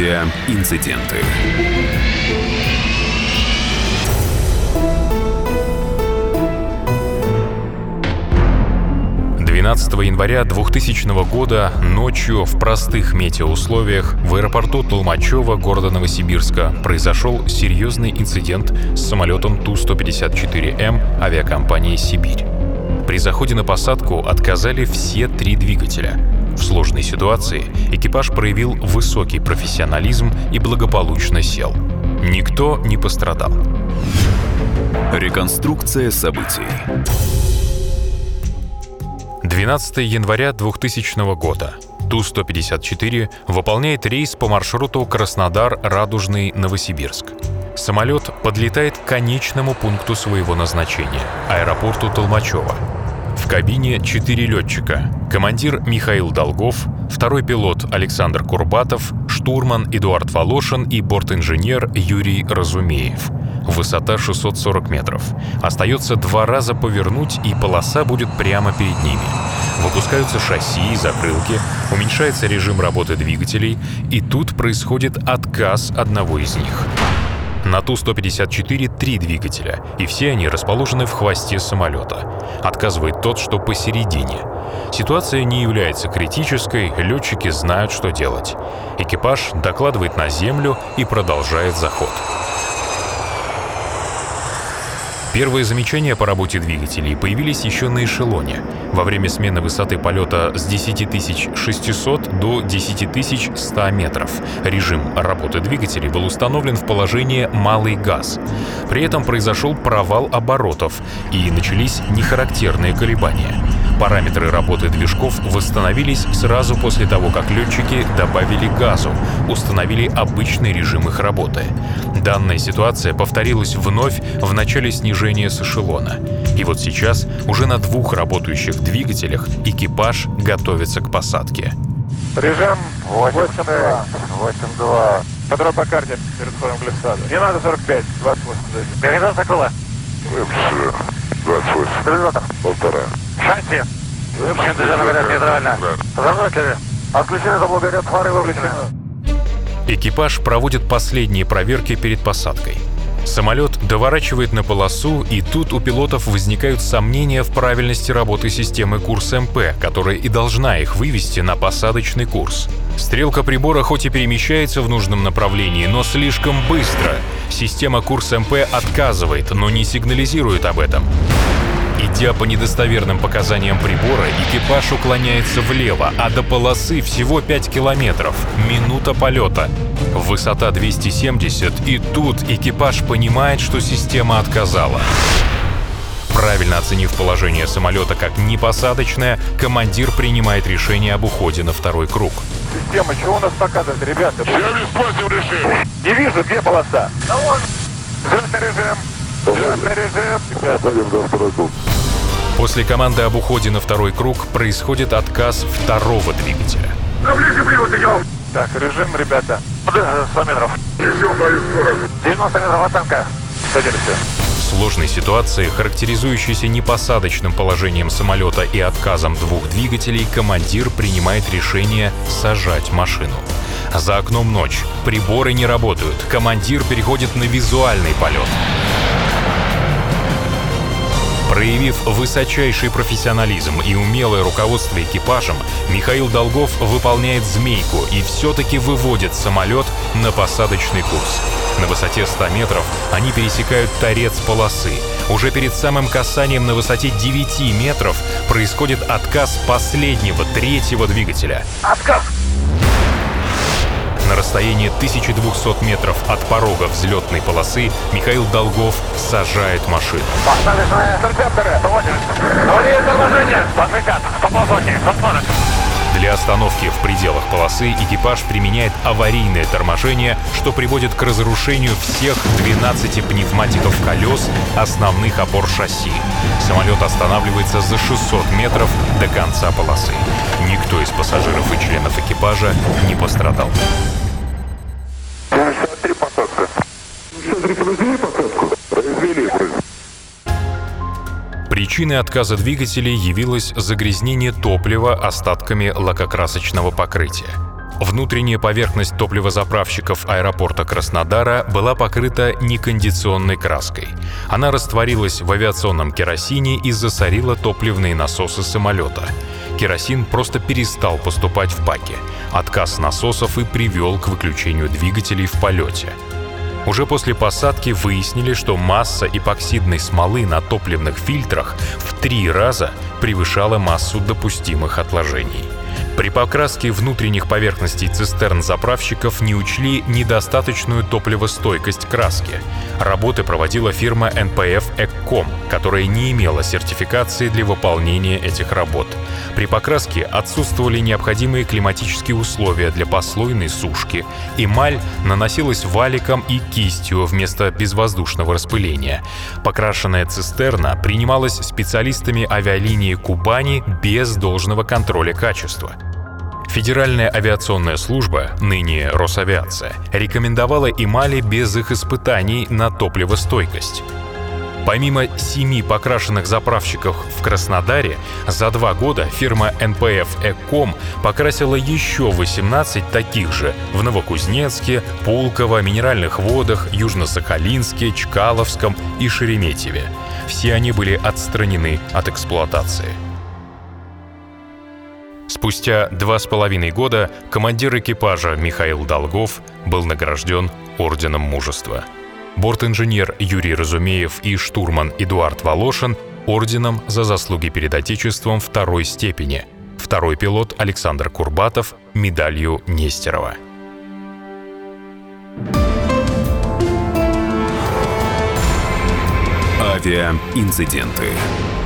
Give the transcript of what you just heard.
Авиаинциденты. 12 января 2000 года ночью в простых метеоусловиях в аэропорту Толмачева города Новосибирска произошел серьезный инцидент с самолетом Ту-154М авиакомпании «Сибирь». При заходе на посадку отказали все три двигателя. В сложной ситуации экипаж проявил высокий профессионализм и благополучно сел. Никто не пострадал. Реконструкция событий. 12 января 2000 года. Ту-154 выполняет рейс по маршруту Краснодар-Радужный-Новосибирск. Самолет подлетает к конечному пункту своего назначения – аэропорту Толмачева. Кабине четыре летчика. Командир Михаил Долгов, второй пилот Александр Курбатов, штурман Эдуард Волошин и бортинженер Юрий Разумеев. Высота 640 метров. Остается два раза повернуть, и полоса будет прямо перед ними. Выпускаются шасси и закрылки, уменьшается режим работы двигателей, и тут происходит отказ одного из них. На Ту-154 три двигателя, и все они расположены в хвосте самолета. Отказывает тот, что посередине. Ситуация не является критической, летчики знают, что делать. Экипаж докладывает на землю и продолжает заход. Первые замечания по работе двигателей появились еще на эшелоне, во время смены высоты полета с 10 600 до 10 100 метров. Режим работы двигателей был установлен в положении «малый газ». При этом произошел провал оборотов и начались нехарактерные колебания. Параметры работы движков восстановились сразу после того, как летчики добавили газу, установили обычный режим их работы. Данная ситуация повторилась вновь в начале снижения с эшелона. И вот сейчас уже на двух работающих двигателях экипаж готовится к посадке. Режим 8.2. 8.2. Подробно по карте перед входом в глиссаду. Не надо 45, 28. Передан Сокола. МС 28. Стабилизатор. Полтора. Шасси. Выпущен нейтрально. Отключены заблок горят, фары выключены. Экипаж проводит последние проверки перед посадкой. Самолет доворачивает на полосу, и тут у пилотов возникают сомнения в правильности работы системы курс МП, которая и должна их вывести на посадочный курс. Стрелка прибора хоть и перемещается в нужном направлении, но слишком быстро. Система курс МП отказывает, но не сигнализирует об этом. Идя по недостоверным показаниям прибора, экипаж уклоняется влево, а до полосы всего 5 километров. Минута полета. Высота 270, и тут экипаж понимает, что система отказала. Правильно оценив положение самолета как непосадочное, командир принимает решение об уходе на второй круг. Система, чего у нас показывает, ребята? Я не спросил решение. Не вижу, где полоса. Да вон. Взлетный режим. Взлетный режим. Круг. После команды об уходе на второй круг происходит отказ второго двигателя. На ближний привод идем. Так, режим, ребята. 100 метров. Несем даю скорость. 90 метров оценка. Садимся. В сложной ситуации, характеризующейся непосадочным положением самолета и отказом двух двигателей, командир принимает решение сажать машину. За окном ночь, приборы не работают, командир переходит на визуальный полет. Проявив высочайший профессионализм и умелое руководство экипажем, Михаил Долгов выполняет «змейку» и все-таки выводит самолет на посадочный курс. На высоте 100 метров они пересекают торец полосы. Уже перед самым касанием на высоте 9 метров происходит отказ последнего, третьего двигателя. Отказ. На расстоянии 1200 метров от порога взлетной полосы Михаил Долгов сажает машину. Для остановки в пределах полосы экипаж применяет аварийное торможение, что приводит к разрушению всех 12 пневматиков колес основных опор шасси. Самолет останавливается за 600 метров до конца полосы. Никто из пассажиров и членов экипажа не пострадал. 63 произвели посадку? Произвели. Причиной отказа двигателей явилось загрязнение топлива остатками лакокрасочного покрытия. Внутренняя поверхность топливозаправщиков аэропорта Краснодара была покрыта некондиционной краской. Она растворилась в авиационном керосине и засорила топливные насосы самолета. Керосин просто перестал поступать в баки. Отказ насосов и привел к выключению двигателей в полете. Уже после посадки выяснили, что масса эпоксидной смолы на топливных фильтрах в три раза превышала массу допустимых отложений. При покраске внутренних поверхностей цистерн заправщиков не учли недостаточную топливостойкость краски. Работы проводила фирма NPF Экком, которая не имела сертификации для выполнения этих работ. При покраске отсутствовали необходимые климатические условия для послойной сушки. Эмаль наносилась валиком и кистью вместо безвоздушного распыления. Покрашенная цистерна принималась специалистами авиалинии Кубани без должного контроля качества. Федеральная авиационная служба, ныне Росавиация, рекомендовала эмали без их испытаний на топливостойкость. Помимо семи покрашенных заправщиков в Краснодаре, за два года фирма NPF Эком покрасила еще 18 таких же в Новокузнецке, Пулково, Минеральных водах, Южно-Сахалинске, Чкаловском и Шереметьеве. Все они были отстранены от эксплуатации. Спустя два с половиной года командир экипажа Михаил Долгов был награжден Орденом Мужества. Бортинженер Юрий Разумеев и штурман Эдуард Волошин орденом за заслуги перед Отечеством второй степени. Второй пилот Александр Курбатов медалью Нестерова. Авиаинциденты. инциденты